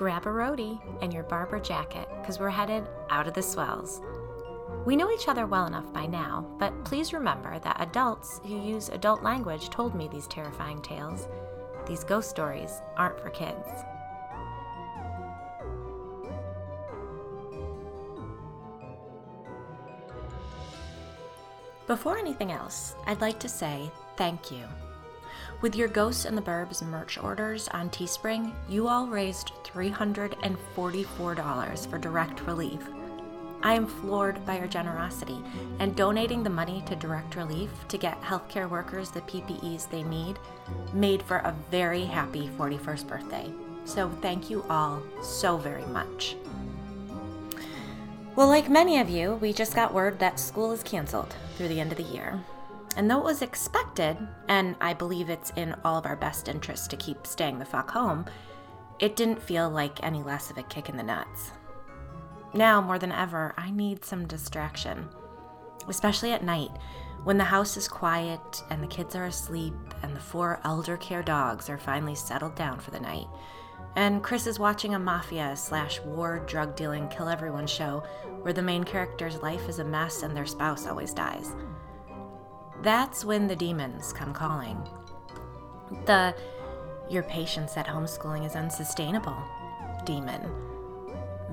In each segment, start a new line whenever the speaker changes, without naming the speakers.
grab a roadie and your Barbour jacket because we're headed out of the swells. We know each other well enough by now, but please remember that adults who use adult language told me these terrifying tales. These ghost stories aren't for kids. Before anything else, I'd like to say thank you. With your Ghosts in the Burbs merch orders on Teespring, you all raised $344 for direct relief. I am floored by your generosity, and donating the money to Direct Relief to get healthcare workers the PPEs they need made for a very happy 41st birthday. So, thank you all so very much. Well, like many of you, we just got word that school is canceled through the end of the year. And though it was expected, and I believe it's in all of our best interest to keep staying the fuck home, it didn't feel like any less of a kick in the nuts. Now, more than ever, I need some distraction, especially at night when the house is quiet and the kids are asleep and the four elder care dogs are finally settled down for the night. And Chris is watching a mafia slash war drug dealing kill everyone show where the main character's life is a mess and their spouse always dies. That's when the demons come calling. The your patience at homeschooling is unsustainable demon.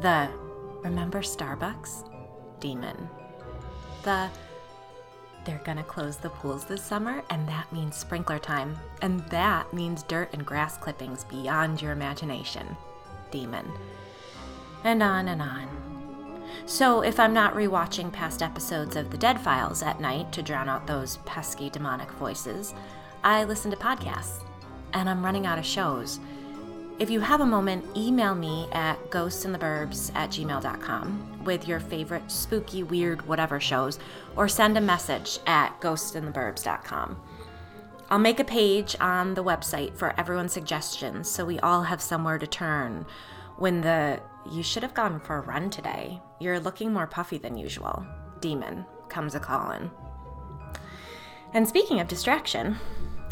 The remember Starbucks demon. The they're gonna close the pools this summer, and that means sprinkler time. And that means dirt and grass clippings beyond your imagination. Demon. And on and on. So, if I'm not rewatching past episodes of The Dead Files at night to drown out those pesky demonic voices, I listen to podcasts. And I'm running out of shows. If you have a moment, email me at ghostintheburbs at gmail.com with your favorite spooky, weird, whatever shows, or send a message at ghostintheburbs.com. I'll make a page on the website for everyone's suggestions so we all have somewhere to turn when the you should have gone for a run today. You're looking more puffy than usual. Demon comes a callin'. And speaking of distraction,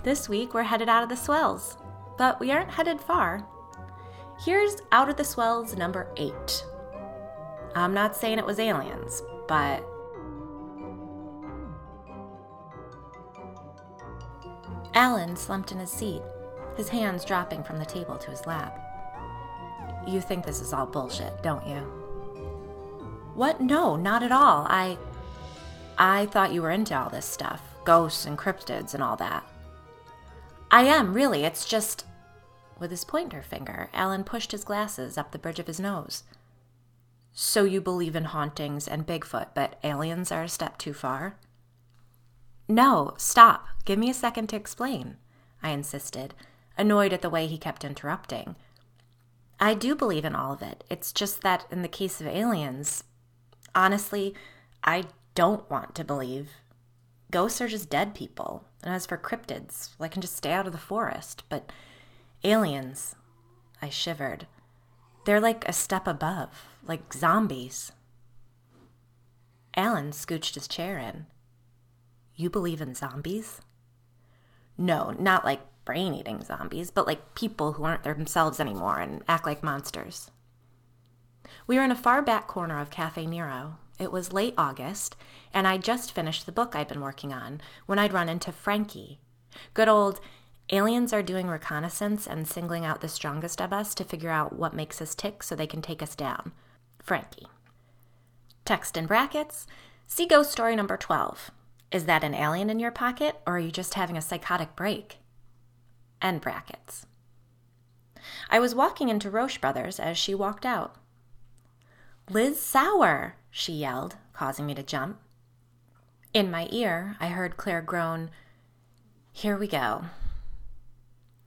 this week we're headed out of the swells, but we aren't headed far. Here's Out of the Swells number eight. I'm not saying it was aliens, but. Alan slumped in his seat, his hands dropping from the table to his lap. You think this is all bullshit, don't you? What? No, not at all. I. I thought you were into all this stuff ghosts and cryptids and all that. I am, really. It's just. With his pointer finger, Alan pushed his glasses up the bridge of his nose. So you believe in hauntings and Bigfoot, but aliens are a step too far? No, stop. Give me a second to explain, I insisted, annoyed at the way he kept interrupting. I do believe in all of it. It's just that in the case of aliens, honestly, I don't want to believe. Ghosts are just dead people. And as for cryptids, I can just stay out of the forest. But aliens, I shivered. They're like a step above, like zombies. Alan scooched his chair in. You believe in zombies? No, not like brain eating zombies, but like people who aren't themselves anymore and act like monsters. We were in a far back corner of Cafe Nero. It was late August, and I'd just finished the book I'd been working on when I'd run into Frankie. Good old aliens are doing reconnaissance and singling out the strongest of us to figure out what makes us tick so they can take us down. Frankie. Text in brackets. See ghost story number 12. Is that an alien in your pocket, or are you just having a psychotic break? End brackets. I was walking into Roche Brothers as she walked out. Liz Sauer, she yelled, causing me to jump. In my ear, I heard Claire groan, Here we go.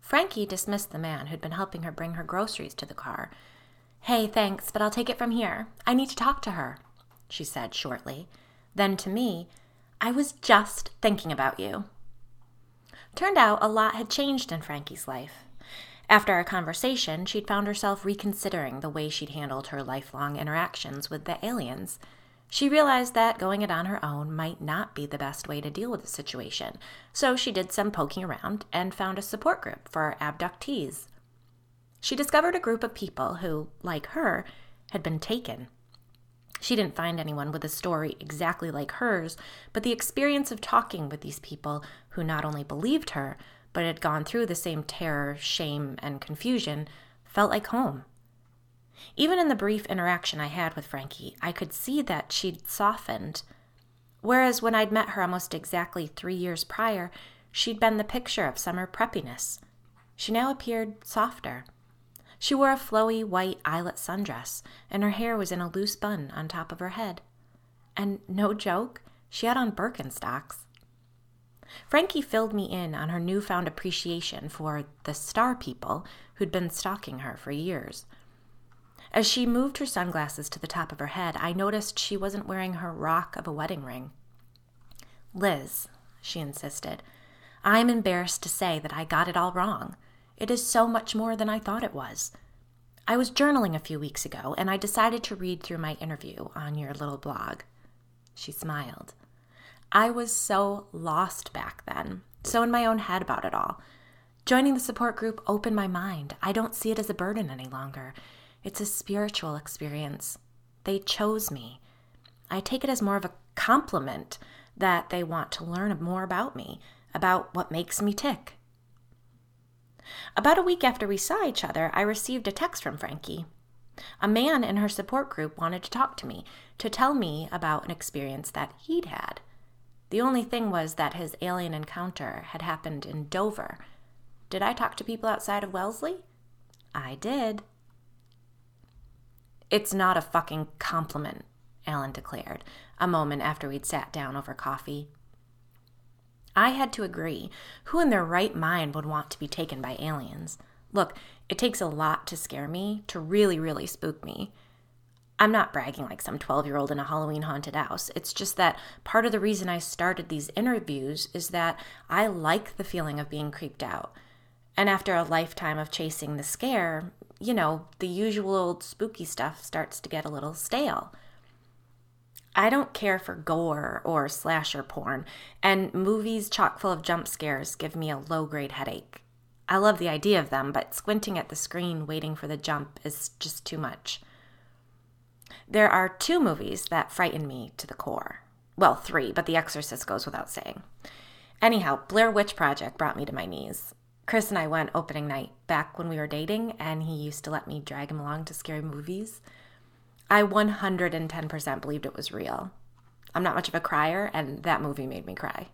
Frankie dismissed the man who'd been helping her bring her groceries to the car. Hey, thanks, but I'll take it from here. I need to talk to her, she said shortly. Then to me, I was just thinking about you. Turned out a lot had changed in Frankie's life. After our conversation, she'd found herself reconsidering the way she'd handled her lifelong interactions with the aliens. She realized that going it on her own might not be the best way to deal with the situation, so she did some poking around and found a support group for abductees. She discovered a group of people who, like her, had been taken. She didn't find anyone with a story exactly like hers, but the experience of talking with these people who not only believed her, but had gone through the same terror, shame, and confusion felt like home. Even in the brief interaction I had with Frankie, I could see that she'd softened. Whereas when I'd met her almost exactly three years prior, she'd been the picture of summer preppiness. She now appeared softer. She wore a flowy white eyelet sundress, and her hair was in a loose bun on top of her head. And no joke, she had on Birkenstocks. Frankie filled me in on her newfound appreciation for the star people who'd been stalking her for years. As she moved her sunglasses to the top of her head, I noticed she wasn't wearing her rock of a wedding ring. Liz, she insisted, I'm embarrassed to say that I got it all wrong. It is so much more than I thought it was. I was journaling a few weeks ago, and I decided to read through my interview on your little blog. She smiled. I was so lost back then, so in my own head about it all. Joining the support group opened my mind. I don't see it as a burden any longer. It's a spiritual experience. They chose me. I take it as more of a compliment that they want to learn more about me, about what makes me tick. About a week after we saw each other, I received a text from Frankie. A man in her support group wanted to talk to me, to tell me about an experience that he'd had. The only thing was that his alien encounter had happened in Dover. Did I talk to people outside of Wellesley? I did. It's not a fucking compliment, Alan declared, a moment after we'd sat down over coffee. I had to agree. Who in their right mind would want to be taken by aliens? Look, it takes a lot to scare me, to really, really spook me. I'm not bragging like some 12 year old in a Halloween haunted house. It's just that part of the reason I started these interviews is that I like the feeling of being creeped out. And after a lifetime of chasing the scare, you know, the usual old spooky stuff starts to get a little stale. I don't care for gore or slasher porn, and movies chock full of jump scares give me a low grade headache. I love the idea of them, but squinting at the screen waiting for the jump is just too much. There are two movies that frighten me to the core. Well, three, but The Exorcist goes without saying. Anyhow, Blair Witch Project brought me to my knees. Chris and I went opening night back when we were dating, and he used to let me drag him along to scary movies. I 110% believed it was real. I'm not much of a crier, and that movie made me cry.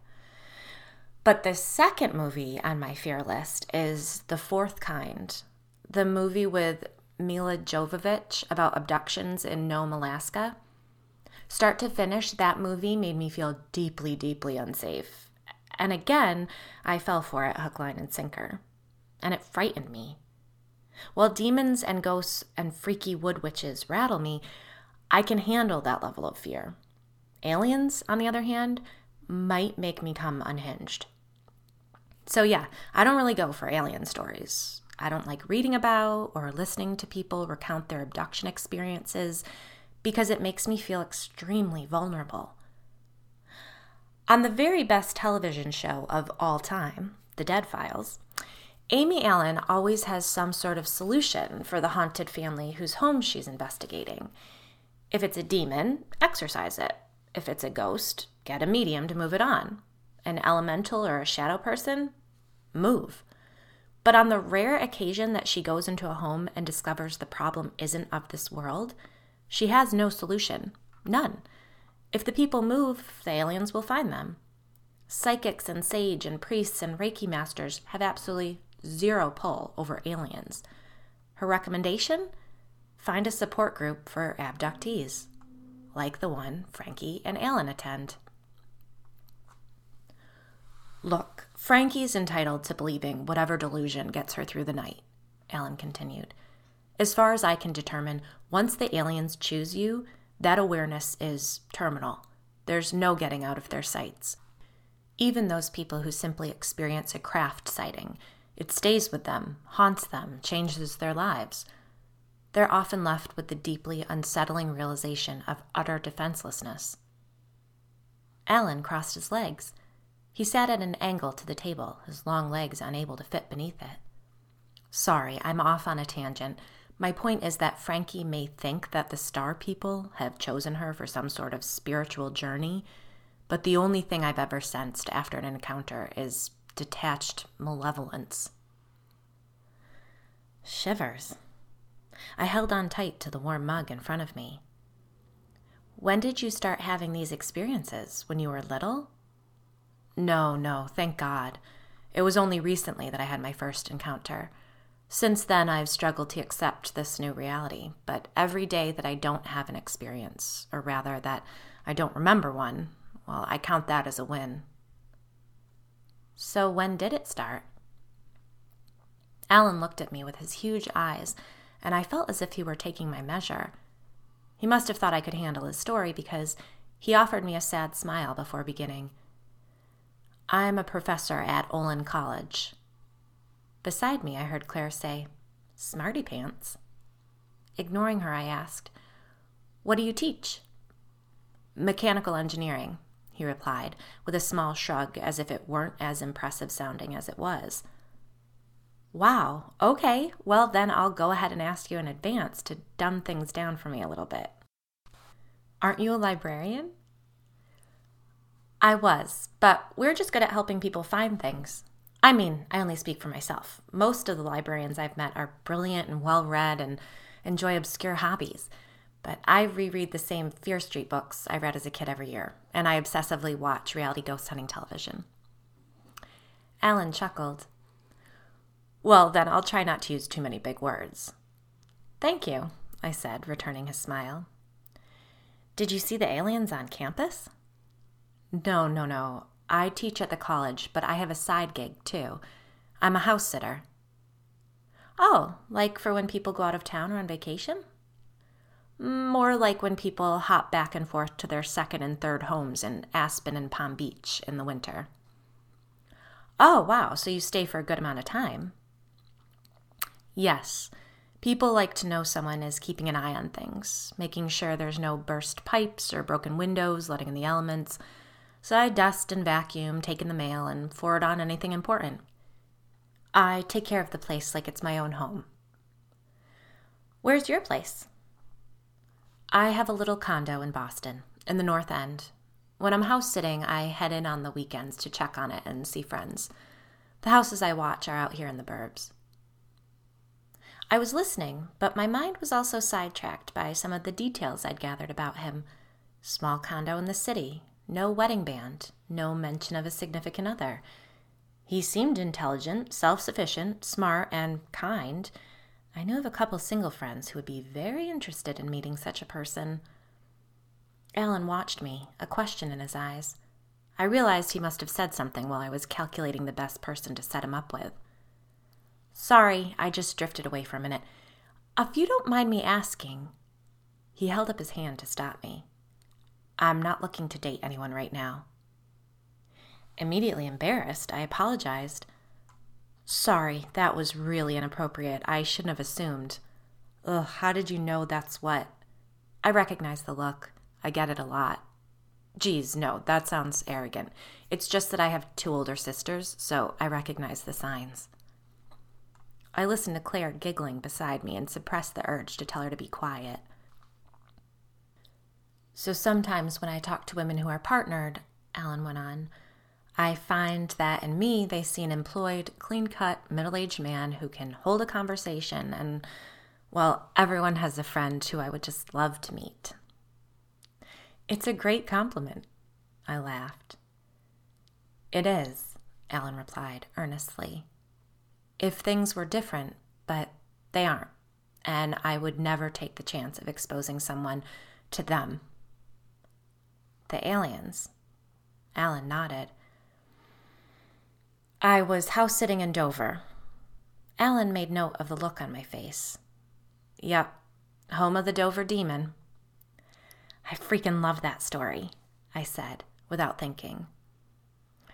But the second movie on my fear list is The Fourth Kind, the movie with Milla Jovovich about abductions in Nome, Alaska. Start to finish, that movie made me feel deeply, deeply unsafe. And again, I fell for it hook, line, and sinker. And it frightened me. While demons and ghosts and freaky wood witches rattle me, I can handle that level of fear. Aliens, on the other hand, might make me come unhinged. So, yeah, I don't really go for alien stories. I don't like reading about or listening to people recount their abduction experiences because it makes me feel extremely vulnerable. On the very best television show of all time, The Dead Files, Amy Allan always has some sort of solution for the haunted family whose home she's investigating. If it's a demon, exorcise it. If it's a ghost, get a medium to move it on. An elemental or a shadow person, move. But on the rare occasion that she goes into a home and discovers the problem isn't of this world, she has no solution. None. If the people move, the aliens will find them. Psychics and sage and priests and Reiki masters have absolutely zero pull over aliens. Her recommendation? Find a support group for abductees, like the one Frankie and Alan attend. Look, Frankie's entitled to believing whatever delusion gets her through the night, Alan continued. As far as I can determine, once the aliens choose you, that awareness is terminal. There's no getting out of their sights. Even those people who simply experience a craft sighting, it stays with them, haunts them, changes their lives. They're often left with the deeply unsettling realization of utter defenselessness. Alan crossed his legs. He sat at an angle to the table, his long legs unable to fit beneath it. Sorry, I'm off on a tangent. My point is that Frankie may think that the star people have chosen her for some sort of spiritual journey, but the only thing I've ever sensed after an encounter is detached malevolence. Shivers. I held on tight to the warm mug in front of me. When did you start having these experiences? When you were little? No, no, thank God. It was only recently that I had my first encounter. Since then, I've struggled to accept this new reality, but every day that I don't have an experience, or rather that I don't remember one, well, I count that as a win. So, when did it start? Alan looked at me with his huge eyes, and I felt as if he were taking my measure. He must have thought I could handle his story because he offered me a sad smile before beginning. I'm a professor at Olin College. Beside me, I heard Claire say, Smarty pants. Ignoring her, I asked, What do you teach? Mechanical engineering, he replied, with a small shrug as if it weren't as impressive sounding as it was. Wow, okay, well then I'll go ahead and ask you in advance to dumb things down for me a little bit. Aren't you a librarian? I was, but we're just good at helping people find things. I mean, I only speak for myself. Most of the librarians I've met are brilliant and well read and enjoy obscure hobbies. But I reread the same Fear Street books I read as a kid every year, and I obsessively watch reality ghost hunting television. Alan chuckled. Well, then I'll try not to use too many big words. Thank you, I said, returning his smile. Did you see the aliens on campus? No, no, no. I teach at the college, but I have a side gig too. I'm a house sitter. Oh, like for when people go out of town or on vacation? More like when people hop back and forth to their second and third homes in Aspen and Palm Beach in the winter. Oh, wow, so you stay for a good amount of time. Yes, people like to know someone is keeping an eye on things, making sure there's no burst pipes or broken windows, letting in the elements so I dust and vacuum, take in the mail, and forward on anything important. I take care of the place like it's my own home. Where's your place? I have a little condo in Boston, in the North End. When I'm house sitting, I head in on the weekends to check on it and see friends. The houses I watch are out here in the burbs. I was listening, but my mind was also sidetracked by some of the details I'd gathered about him. Small condo in the city, no wedding band, no mention of a significant other. He seemed intelligent, self sufficient, smart, and kind. I knew of a couple single friends who would be very interested in meeting such a person. Alan watched me, a question in his eyes. I realized he must have said something while I was calculating the best person to set him up with. Sorry, I just drifted away for a minute. If you don't mind me asking, he held up his hand to stop me. I'm not looking to date anyone right now. Immediately embarrassed, I apologized. Sorry, that was really inappropriate. I shouldn't have assumed. Ugh, how did you know that's what? I recognize the look. I get it a lot. Geez, no, that sounds arrogant. It's just that I have two older sisters, so I recognize the signs. I listened to Claire giggling beside me and suppressed the urge to tell her to be quiet. So sometimes when I talk to women who are partnered, Alan went on, I find that in me they see an employed, clean cut, middle aged man who can hold a conversation, and, well, everyone has a friend who I would just love to meet. It's a great compliment, I laughed. It is, Alan replied earnestly. If things were different, but they aren't, and I would never take the chance of exposing someone to them the aliens. Alan nodded. I was house sitting in Dover. Alan made note of the look on my face. Yep, home of the Dover demon. I freaking love that story, I said, without thinking.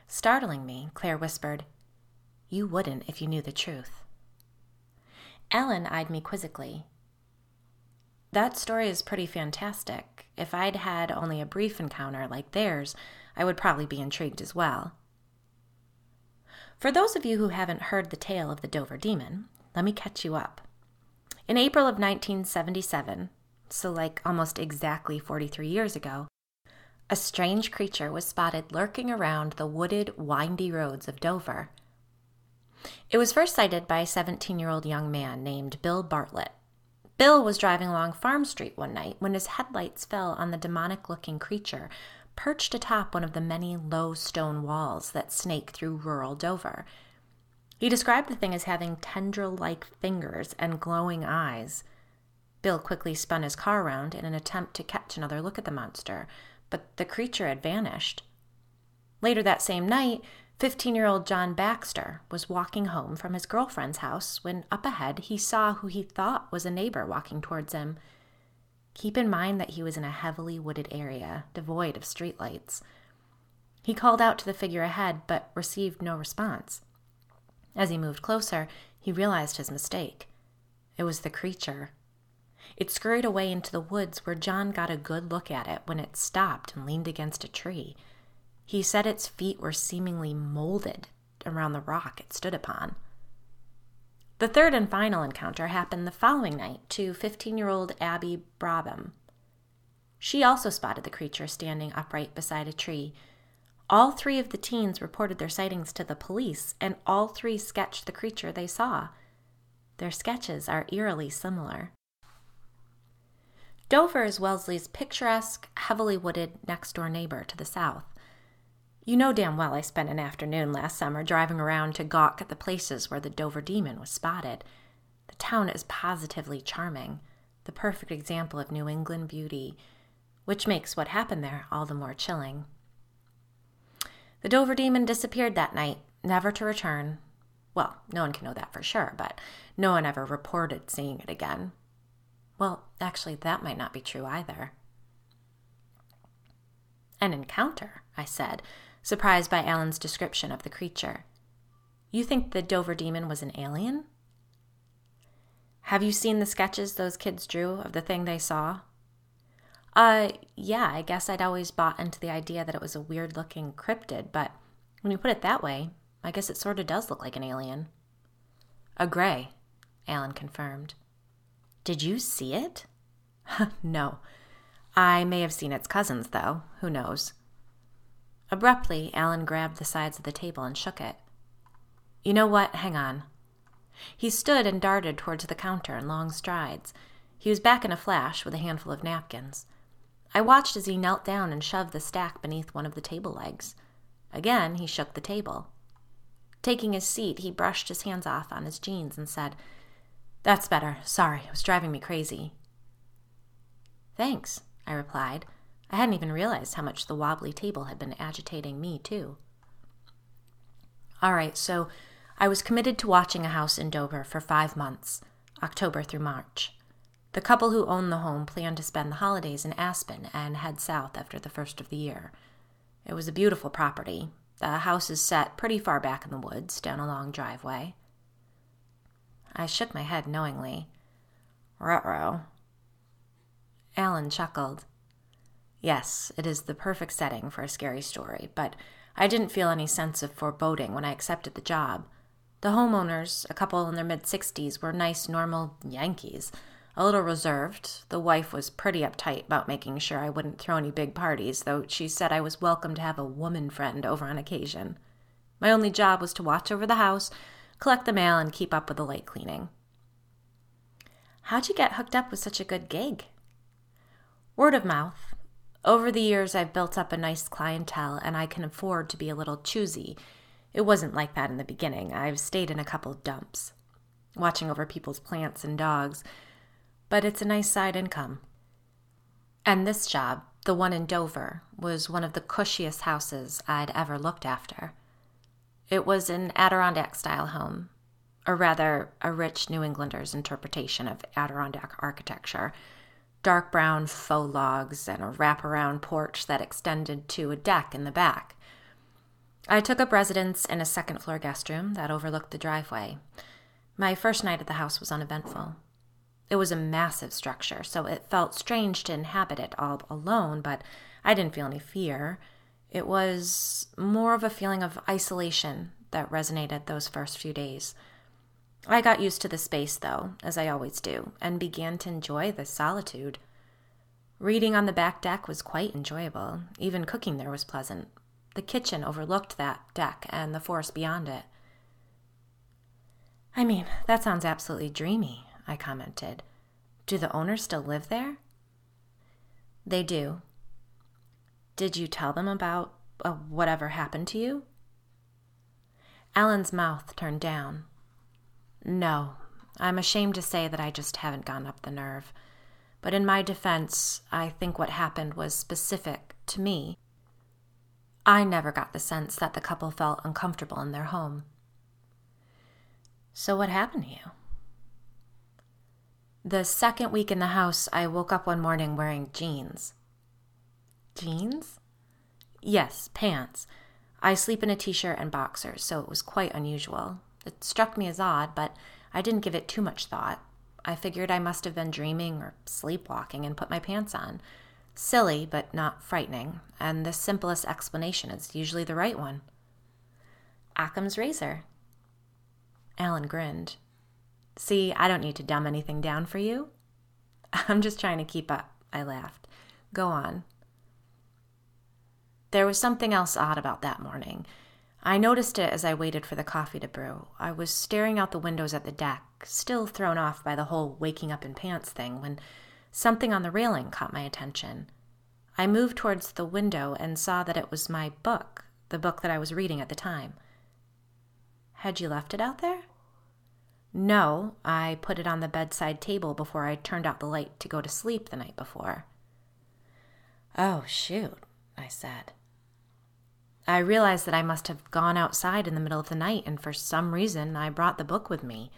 Startling me, Claire whispered, You wouldn't if you knew the truth. Alan eyed me quizzically. That story is pretty fantastic. If I'd had only a brief encounter like theirs, I would probably be intrigued as well. For those of you who haven't heard the tale of the Dover Demon, let me catch you up. In April of 1977, so like almost exactly 43 years ago, a strange creature was spotted lurking around the wooded, windy roads of Dover. It was first sighted by a 17 year old young man named Bill Bartlett. Bill was driving along Farm Street one night when his headlights fell on the demonic looking creature perched atop one of the many low stone walls that snake through rural Dover. He described the thing as having tendril like fingers and glowing eyes. Bill quickly spun his car around in an attempt to catch another look at the monster, but the creature had vanished. Later that same night, 15 year old John Baxter was walking home from his girlfriend's house when up ahead he saw who he thought was a neighbor walking towards him. Keep in mind that he was in a heavily wooded area, devoid of streetlights. He called out to the figure ahead, but received no response. As he moved closer, he realized his mistake. It was the creature. It scurried away into the woods where John got a good look at it when it stopped and leaned against a tree. He said its feet were seemingly molded around the rock it stood upon. The third and final encounter happened the following night to 15 year old Abby Brabham. She also spotted the creature standing upright beside a tree. All three of the teens reported their sightings to the police, and all three sketched the creature they saw. Their sketches are eerily similar. Dover is Wellesley's picturesque, heavily wooded next door neighbor to the south. You know damn well I spent an afternoon last summer driving around to gawk at the places where the Dover demon was spotted. The town is positively charming, the perfect example of New England beauty, which makes what happened there all the more chilling. The Dover demon disappeared that night, never to return. Well, no one can know that for sure, but no one ever reported seeing it again. Well, actually, that might not be true either. An encounter, I said, surprised by Alan's description of the creature. You think the Dover demon was an alien? Have you seen the sketches those kids drew of the thing they saw? Uh, yeah, I guess I'd always bought into the idea that it was a weird looking cryptid, but when you put it that way, I guess it sort of does look like an alien. A gray, Alan confirmed. Did you see it? no. I may have seen its cousins, though. Who knows? Abruptly, Alan grabbed the sides of the table and shook it. You know what? Hang on. He stood and darted towards the counter in long strides. He was back in a flash with a handful of napkins. I watched as he knelt down and shoved the stack beneath one of the table legs. Again, he shook the table. Taking his seat, he brushed his hands off on his jeans and said, That's better. Sorry, it was driving me crazy. Thanks, I replied. I hadn't even realized how much the wobbly table had been agitating me, too. All right, so I was committed to watching a house in Dover for five months, October through March. The couple who owned the home planned to spend the holidays in Aspen and head south after the first of the year. It was a beautiful property. The house is set pretty far back in the woods, down a long driveway. I shook my head knowingly. Ruh-roh. Alan chuckled. Yes, it is the perfect setting for a scary story, but I didn't feel any sense of foreboding when I accepted the job. The homeowners, a couple in their mid 60s, were nice, normal Yankees. A little reserved. The wife was pretty uptight about making sure I wouldn't throw any big parties, though she said I was welcome to have a woman friend over on occasion. My only job was to watch over the house, collect the mail, and keep up with the late cleaning. How'd you get hooked up with such a good gig? Word of mouth. Over the years, I've built up a nice clientele and I can afford to be a little choosy. It wasn't like that in the beginning. I've stayed in a couple dumps, watching over people's plants and dogs, but it's a nice side income. And this job, the one in Dover, was one of the cushiest houses I'd ever looked after. It was an Adirondack style home, or rather, a rich New Englander's interpretation of Adirondack architecture dark brown faux logs, and a wraparound porch that extended to a deck in the back. I took up residence in a second floor guest room that overlooked the driveway. My first night at the house was uneventful. It was a massive structure, so it felt strange to inhabit it all alone, but I didn't feel any fear. It was more of a feeling of isolation that resonated those first few days. I got used to the space, though, as I always do, and began to enjoy the solitude. Reading on the back deck was quite enjoyable. Even cooking there was pleasant. The kitchen overlooked that deck and the forest beyond it. I mean, that sounds absolutely dreamy, I commented. Do the owners still live there? They do. Did you tell them about uh, whatever happened to you? Alan's mouth turned down. No, I'm ashamed to say that I just haven't gone up the nerve. But in my defense, I think what happened was specific to me. I never got the sense that the couple felt uncomfortable in their home. So, what happened to you? The second week in the house, I woke up one morning wearing jeans. Jeans? Yes, pants. I sleep in a t shirt and boxers, so it was quite unusual. It struck me as odd, but I didn't give it too much thought. I figured I must have been dreaming or sleepwalking and put my pants on. Silly, but not frightening, and the simplest explanation is usually the right one. Occam's razor. Alan grinned. See, I don't need to dumb anything down for you. I'm just trying to keep up, I laughed. Go on. There was something else odd about that morning. I noticed it as I waited for the coffee to brew. I was staring out the windows at the deck, still thrown off by the whole waking up in pants thing, when something on the railing caught my attention. I moved towards the window and saw that it was my book, the book that I was reading at the time. Had you left it out there? No, I put it on the bedside table before I turned out the light to go to sleep the night before. Oh, shoot, I said. I realized that I must have gone outside in the middle of the night, and for some reason I brought the book with me.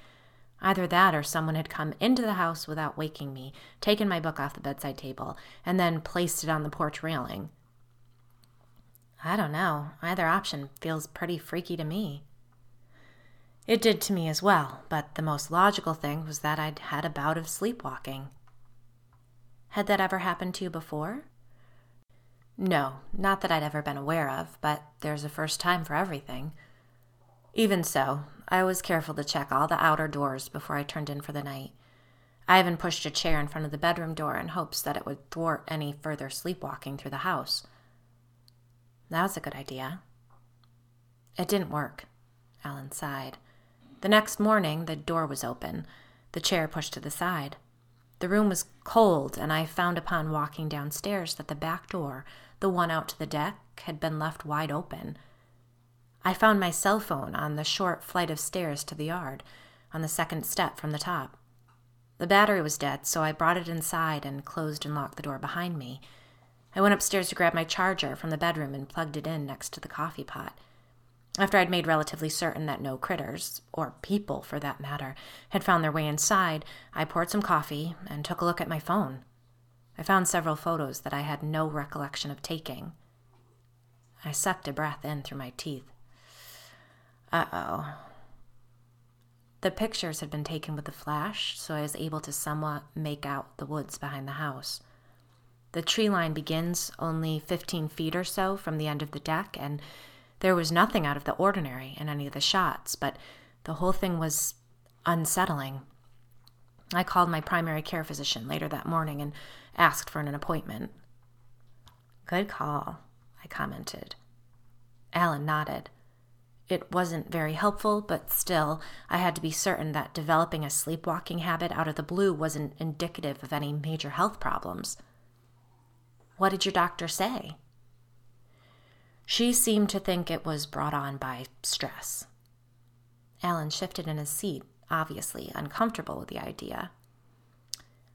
Either that or someone had come into the house without waking me, taken my book off the bedside table, and then placed it on the porch railing. I don't know. Either option feels pretty freaky to me. It did to me as well, but the most logical thing was that I'd had a bout of sleepwalking. Had that ever happened to you before? No, not that I'd ever been aware of, but there's a first time for everything. Even so, I was careful to check all the outer doors before I turned in for the night. I even pushed a chair in front of the bedroom door in hopes that it would thwart any further sleepwalking through the house. That was a good idea. It didn't work, Alan sighed. The next morning, the door was open, the chair pushed to the side. The room was cold, and I found upon walking downstairs that the back door, the one out to the deck, had been left wide open. I found my cell phone on the short flight of stairs to the yard, on the second step from the top. The battery was dead, so I brought it inside and closed and locked the door behind me. I went upstairs to grab my charger from the bedroom and plugged it in next to the coffee pot. After I'd made relatively certain that no critters, or people for that matter, had found their way inside, I poured some coffee and took a look at my phone. I found several photos that I had no recollection of taking. I sucked a breath in through my teeth. Uh oh. The pictures had been taken with a flash, so I was able to somewhat make out the woods behind the house. The tree line begins only 15 feet or so from the end of the deck, and there was nothing out of the ordinary in any of the shots, but the whole thing was unsettling. I called my primary care physician later that morning and asked for an appointment. Good call, I commented. Alan nodded. It wasn't very helpful, but still, I had to be certain that developing a sleepwalking habit out of the blue wasn't indicative of any major health problems. What did your doctor say? She seemed to think it was brought on by stress. Alan shifted in his seat, obviously uncomfortable with the idea.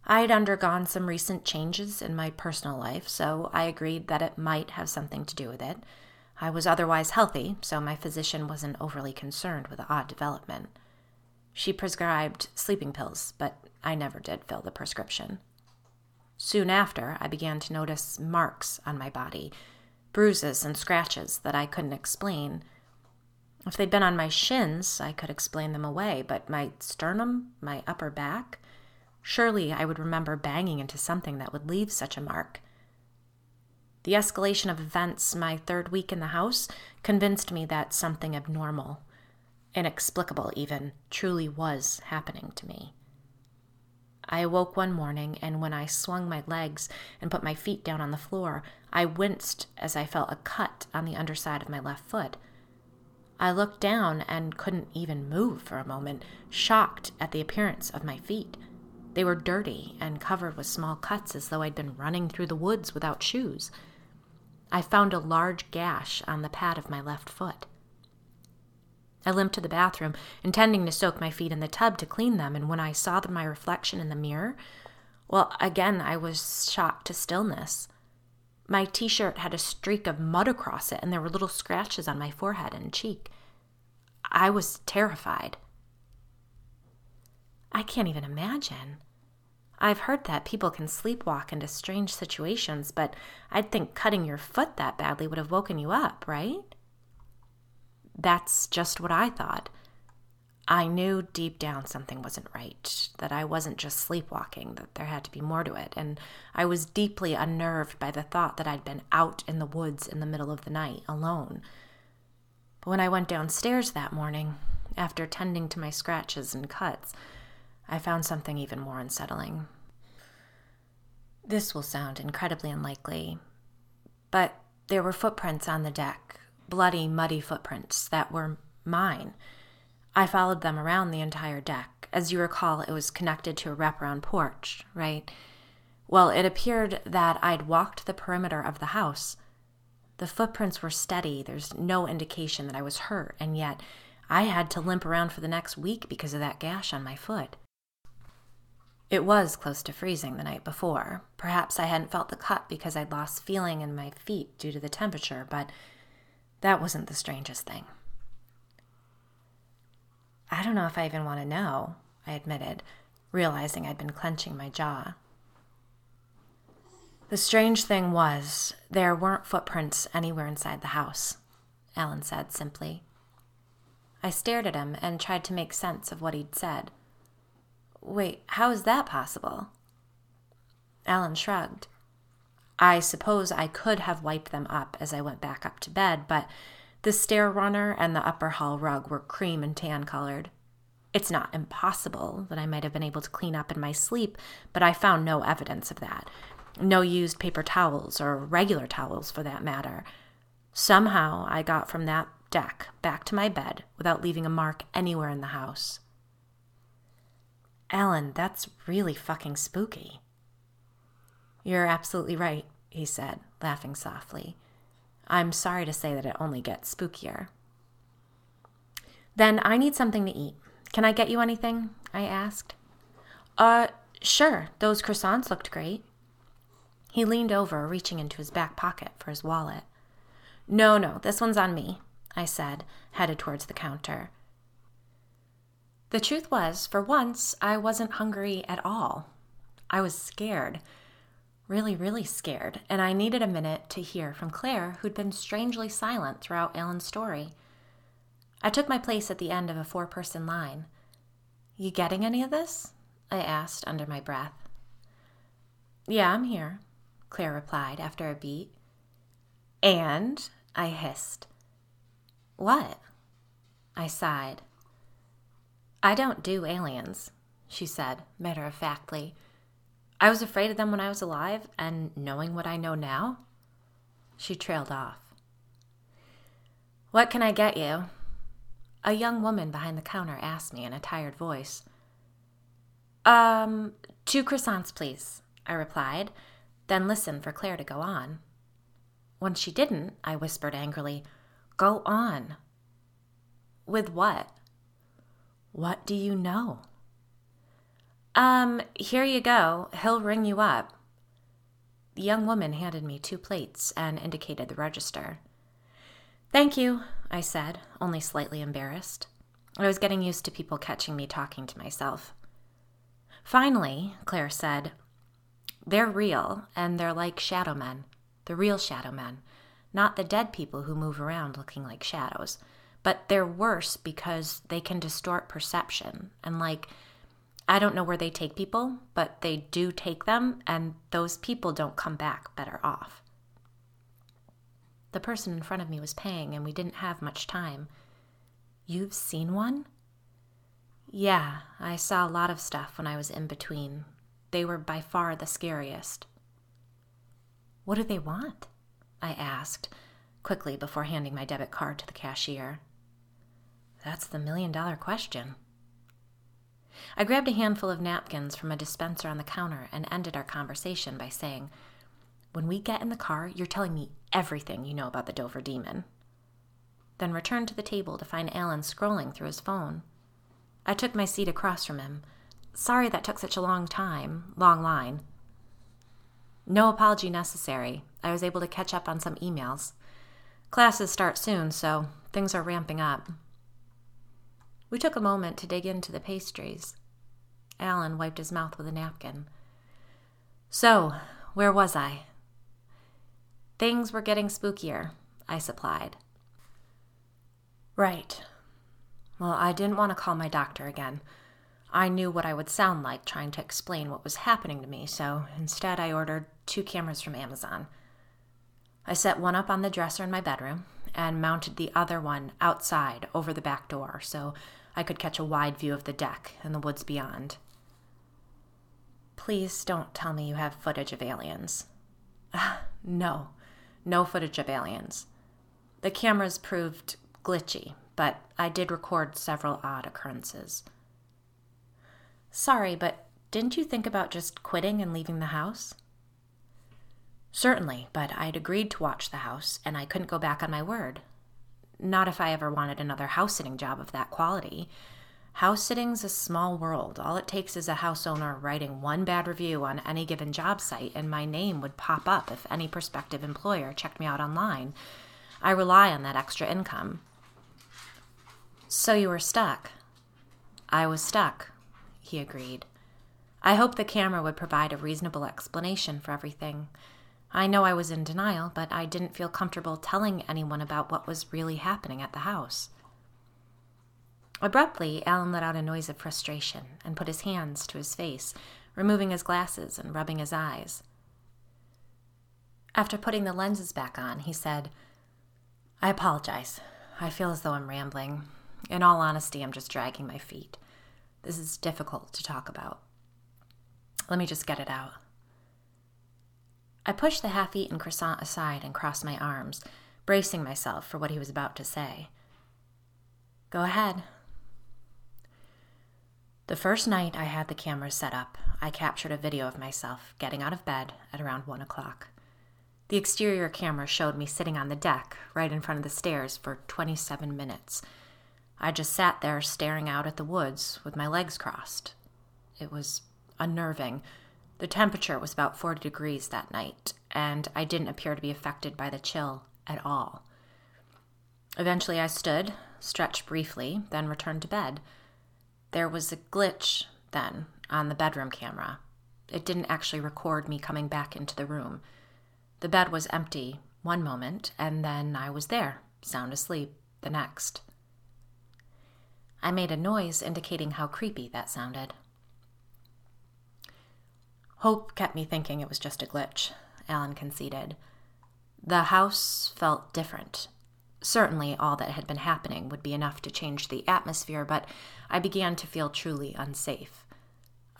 I had undergone some recent changes in my personal life, so I agreed that it might have something to do with it. I was otherwise healthy, so my physician wasn't overly concerned with the odd development. She prescribed sleeping pills, but I never did fill the prescription. Soon after, I began to notice marks on my body, bruises and scratches that I couldn't explain. If they'd been on my shins, I could explain them away, but my sternum, my upper back, surely I would remember banging into something that would leave such a mark. The escalation of events my third week in the house convinced me that something abnormal, inexplicable even, truly was happening to me. I awoke one morning, and when I swung my legs and put my feet down on the floor, I winced as I felt a cut on the underside of my left foot. I looked down and couldn't even move for a moment, shocked at the appearance of my feet. They were dirty and covered with small cuts as though I'd been running through the woods without shoes. I found a large gash on the pad of my left foot. I limped to the bathroom, intending to soak my feet in the tub to clean them, and when I saw my reflection in the mirror, well, again, I was shocked to stillness. My t shirt had a streak of mud across it, and there were little scratches on my forehead and cheek. I was terrified. I can't even imagine. I've heard that people can sleepwalk into strange situations, but I'd think cutting your foot that badly would have woken you up, right? That's just what I thought. I knew deep down something wasn't right, that I wasn't just sleepwalking, that there had to be more to it, and I was deeply unnerved by the thought that I'd been out in the woods in the middle of the night, alone. But when I went downstairs that morning, after tending to my scratches and cuts, I found something even more unsettling. This will sound incredibly unlikely, but there were footprints on the deck, bloody, muddy footprints that were mine. I followed them around the entire deck. As you recall, it was connected to a wraparound porch, right? Well, it appeared that I'd walked the perimeter of the house. The footprints were steady. There's no indication that I was hurt, and yet I had to limp around for the next week because of that gash on my foot. It was close to freezing the night before. Perhaps I hadn't felt the cut because I'd lost feeling in my feet due to the temperature, but that wasn't the strangest thing. I don't know if I even want to know, I admitted, realizing I'd been clenching my jaw. The strange thing was, there weren't footprints anywhere inside the house, Alan said simply. I stared at him and tried to make sense of what he'd said. Wait, how is that possible? Alan shrugged. I suppose I could have wiped them up as I went back up to bed, but the stair runner and the upper hall rug were cream and tan colored. It's not impossible that I might have been able to clean up in my sleep, but I found no evidence of that. No used paper towels, or regular towels for that matter. Somehow I got from that deck back to my bed without leaving a mark anywhere in the house. Alan, that's really fucking spooky. You're absolutely right, he said, laughing softly. I'm sorry to say that it only gets spookier. Then I need something to eat. Can I get you anything? I asked. Uh, sure. Those croissants looked great. He leaned over, reaching into his back pocket for his wallet. No, no, this one's on me, I said, headed towards the counter. The truth was, for once, I wasn't hungry at all. I was scared. Really, really scared, and I needed a minute to hear from Claire, who'd been strangely silent throughout Alan's story. I took my place at the end of a four person line. You getting any of this? I asked under my breath. Yeah, I'm here, Claire replied after a beat. And? I hissed. What? I sighed. I don't do aliens, she said, matter of factly. I was afraid of them when I was alive, and knowing what I know now? She trailed off. What can I get you? A young woman behind the counter asked me in a tired voice. Um, two croissants, please, I replied, then listened for Claire to go on. When she didn't, I whispered angrily, Go on. With what? What do you know? Um, here you go. He'll ring you up. The young woman handed me two plates and indicated the register. Thank you, I said, only slightly embarrassed. I was getting used to people catching me talking to myself. Finally, Claire said, They're real, and they're like shadow men. The real shadow men, not the dead people who move around looking like shadows. But they're worse because they can distort perception. And, like, I don't know where they take people, but they do take them, and those people don't come back better off. The person in front of me was paying, and we didn't have much time. You've seen one? Yeah, I saw a lot of stuff when I was in between. They were by far the scariest. What do they want? I asked, quickly before handing my debit card to the cashier. That's the million dollar question. I grabbed a handful of napkins from a dispenser on the counter and ended our conversation by saying, When we get in the car, you're telling me everything you know about the Dover demon. Then returned to the table to find Alan scrolling through his phone. I took my seat across from him. Sorry that took such a long time, long line. No apology necessary. I was able to catch up on some emails. Classes start soon, so things are ramping up. We took a moment to dig into the pastries. Alan wiped his mouth with a napkin. So, where was I? Things were getting spookier, I supplied. Right. Well, I didn't want to call my doctor again. I knew what I would sound like trying to explain what was happening to me, so instead I ordered two cameras from Amazon. I set one up on the dresser in my bedroom and mounted the other one outside over the back door so I could catch a wide view of the deck and the woods beyond. Please don't tell me you have footage of aliens. Ah, no, no footage of aliens. The cameras proved glitchy, but I did record several odd occurrences. Sorry, but didn't you think about just quitting and leaving the house? Certainly, but I'd agreed to watch the house, and I couldn't go back on my word. Not if I ever wanted another house sitting job of that quality. House sitting's a small world. All it takes is a house owner writing one bad review on any given job site, and my name would pop up if any prospective employer checked me out online. I rely on that extra income. So you were stuck? I was stuck, he agreed. I hoped the camera would provide a reasonable explanation for everything. I know I was in denial, but I didn't feel comfortable telling anyone about what was really happening at the house. Abruptly, Alan let out a noise of frustration and put his hands to his face, removing his glasses and rubbing his eyes. After putting the lenses back on, he said, I apologize. I feel as though I'm rambling. In all honesty, I'm just dragging my feet. This is difficult to talk about. Let me just get it out. I pushed the half eaten croissant aside and crossed my arms, bracing myself for what he was about to say. Go ahead. The first night I had the cameras set up, I captured a video of myself getting out of bed at around one o'clock. The exterior camera showed me sitting on the deck right in front of the stairs for 27 minutes. I just sat there staring out at the woods with my legs crossed. It was unnerving the temperature was about 40 degrees that night, and I didn't appear to be affected by the chill at all. Eventually, I stood, stretched briefly, then returned to bed. There was a glitch then on the bedroom camera. It didn't actually record me coming back into the room. The bed was empty one moment, and then I was there, sound asleep, the next. I made a noise indicating how creepy that sounded. Hope kept me thinking it was just a glitch, Alan conceded. The house felt different. Certainly, all that had been happening would be enough to change the atmosphere, but I began to feel truly unsafe.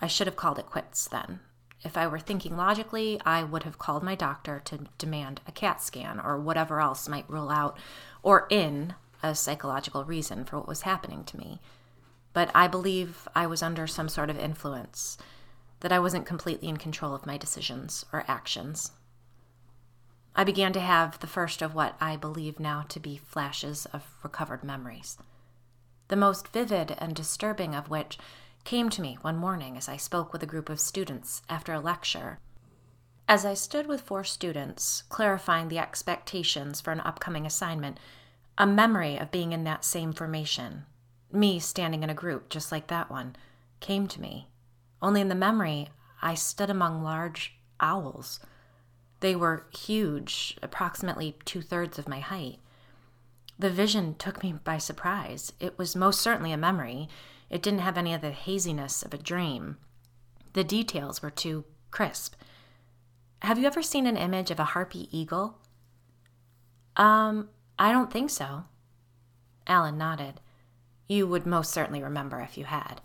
I should have called it quits then. If I were thinking logically, I would have called my doctor to demand a CAT scan or whatever else might rule out or in a psychological reason for what was happening to me. But I believe I was under some sort of influence that I wasn't completely in control of my decisions or actions. I began to have the first of what I believe now to be flashes of recovered memories, the most vivid and disturbing of which came to me one morning as I spoke with a group of students after a lecture. As I stood with four students, clarifying the expectations for an upcoming assignment, a memory of being in that same formation, me standing in a group just like that one, came to me only in the memory, I stood among large owls. They were huge, approximately two thirds of my height. The vision took me by surprise. It was most certainly a memory. It didn't have any of the haziness of a dream. The details were too crisp. Have you ever seen an image of a harpy eagle? Um, I don't think so. Alan nodded. You would most certainly remember if you had.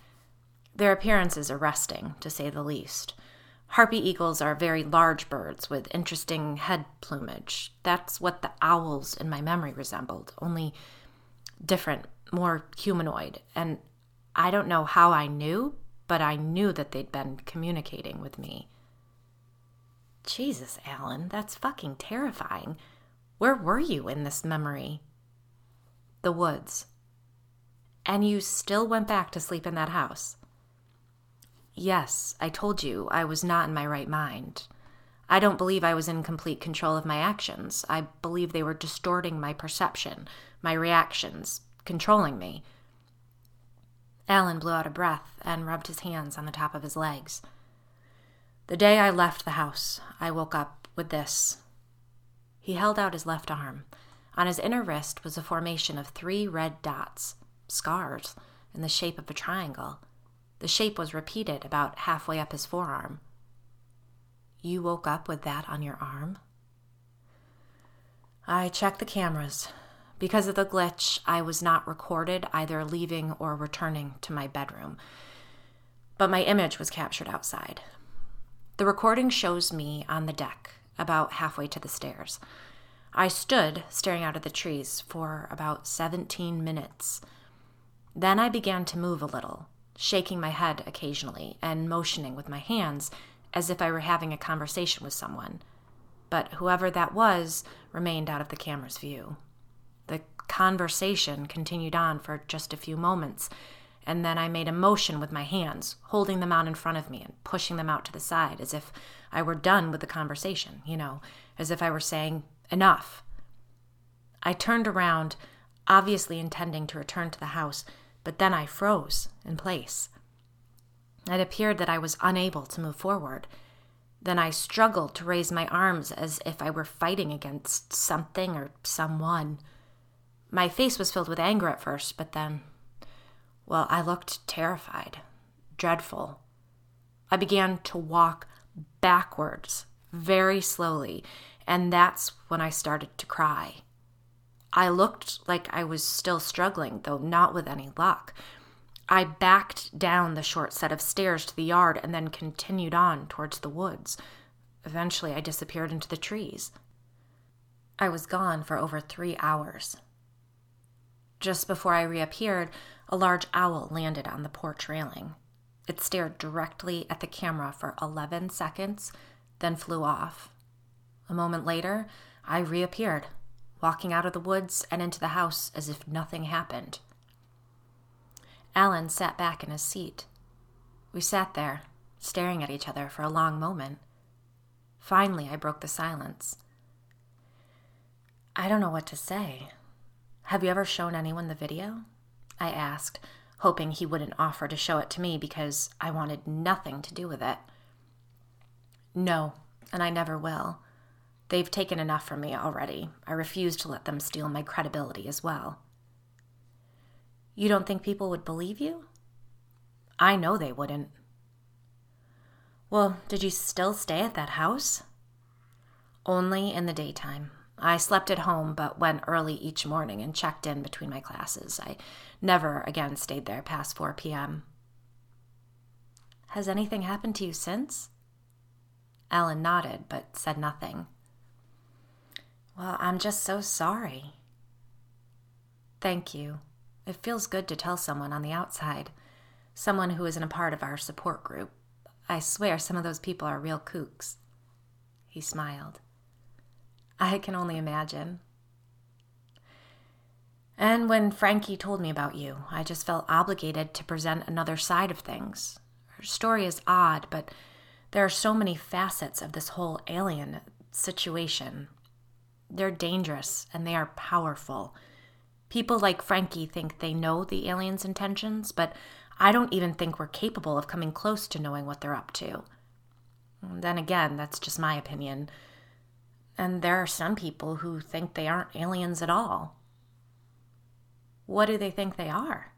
Their appearance is arresting, to say the least. Harpy eagles are very large birds with interesting head plumage. That's what the owls in my memory resembled, only different, more humanoid. And I don't know how I knew, but I knew that they'd been communicating with me. Jesus, Alan, that's fucking terrifying. Where were you in this memory? The woods. And you still went back to sleep in that house? Yes, I told you I was not in my right mind. I don't believe I was in complete control of my actions. I believe they were distorting my perception, my reactions, controlling me. Alan blew out a breath and rubbed his hands on the top of his legs. The day I left the house, I woke up with this. He held out his left arm. On his inner wrist was a formation of three red dots, scars, in the shape of a triangle. The shape was repeated about halfway up his forearm. You woke up with that on your arm? I checked the cameras. Because of the glitch, I was not recorded either leaving or returning to my bedroom. But my image was captured outside. The recording shows me on the deck, about halfway to the stairs. I stood staring out at the trees for about 17 minutes. Then I began to move a little, shaking my head occasionally and motioning with my hands as if I were having a conversation with someone. But whoever that was remained out of the camera's view. The conversation continued on for just a few moments, and then I made a motion with my hands, holding them out in front of me and pushing them out to the side as if I were done with the conversation, you know, as if I were saying, enough. I turned around, obviously intending to return to the house, but then I froze in place. It appeared that I was unable to move forward. Then I struggled to raise my arms as if I were fighting against something or someone. My face was filled with anger at first, but then, well, I looked terrified, dreadful. I began to walk backwards very slowly, and that's when I started to cry. I looked like I was still struggling, though not with any luck. I backed down the short set of stairs to the yard and then continued on towards the woods. Eventually, I disappeared into the trees. I was gone for over three hours. Just before I reappeared, a large owl landed on the porch railing. It stared directly at the camera for 11 seconds, then flew off. A moment later, I reappeared, walking out of the woods and into the house as if nothing happened. Alan sat back in his seat. We sat there, staring at each other for a long moment. Finally, I broke the silence. I don't know what to say. Have you ever shown anyone the video? I asked, hoping he wouldn't offer to show it to me because I wanted nothing to do with it. No, and I never will. They've taken enough from me already. I refuse to let them steal my credibility as well. You don't think people would believe you? I know they wouldn't. Well, did you still stay at that house? Only in the daytime. I slept at home, but went early each morning and checked in between my classes. I never again stayed there past 4 p.m. Has anything happened to you since? Alan nodded, but said nothing. Well, I'm just so sorry. Thank you. It feels good to tell someone on the outside, someone who isn't a part of our support group. I swear some of those people are real kooks. He smiled. I can only imagine. And when Frankie told me about you, I just felt obligated to present another side of things. Her story is odd, but there are so many facets of this whole alien situation. They're dangerous and they are powerful. People like Frankie think they know the aliens' intentions, but I don't even think we're capable of coming close to knowing what they're up to. Then again, that's just my opinion. And there are some people who think they aren't aliens at all. What do they think they are?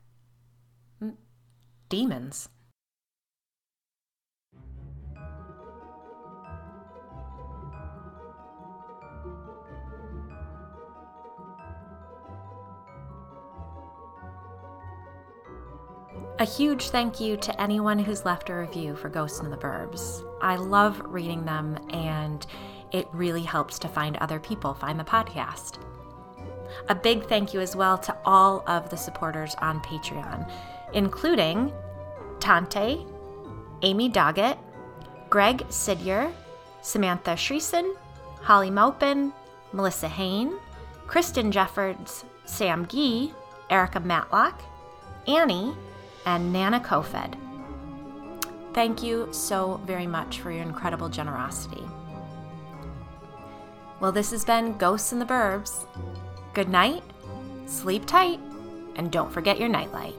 Hmm? Demons. A huge thank you to anyone who's left a review for Ghosts in the Burbs. I love reading them, and it really helps to find other people find the podcast. A big thank you as well to all of the supporters on Patreon, including Tante, Amy Doggett, Greg Sidyer, Samantha Shreeson, Holly Maupin, Melissa Hain, Kristen Jeffords, Sam Gee, Erica Matlock, Annie, and Nana Kofed. Thank you so very much for your incredible generosity. Well, this has been Ghosts in the Burbs. Good night, sleep tight, and don't forget your nightlight.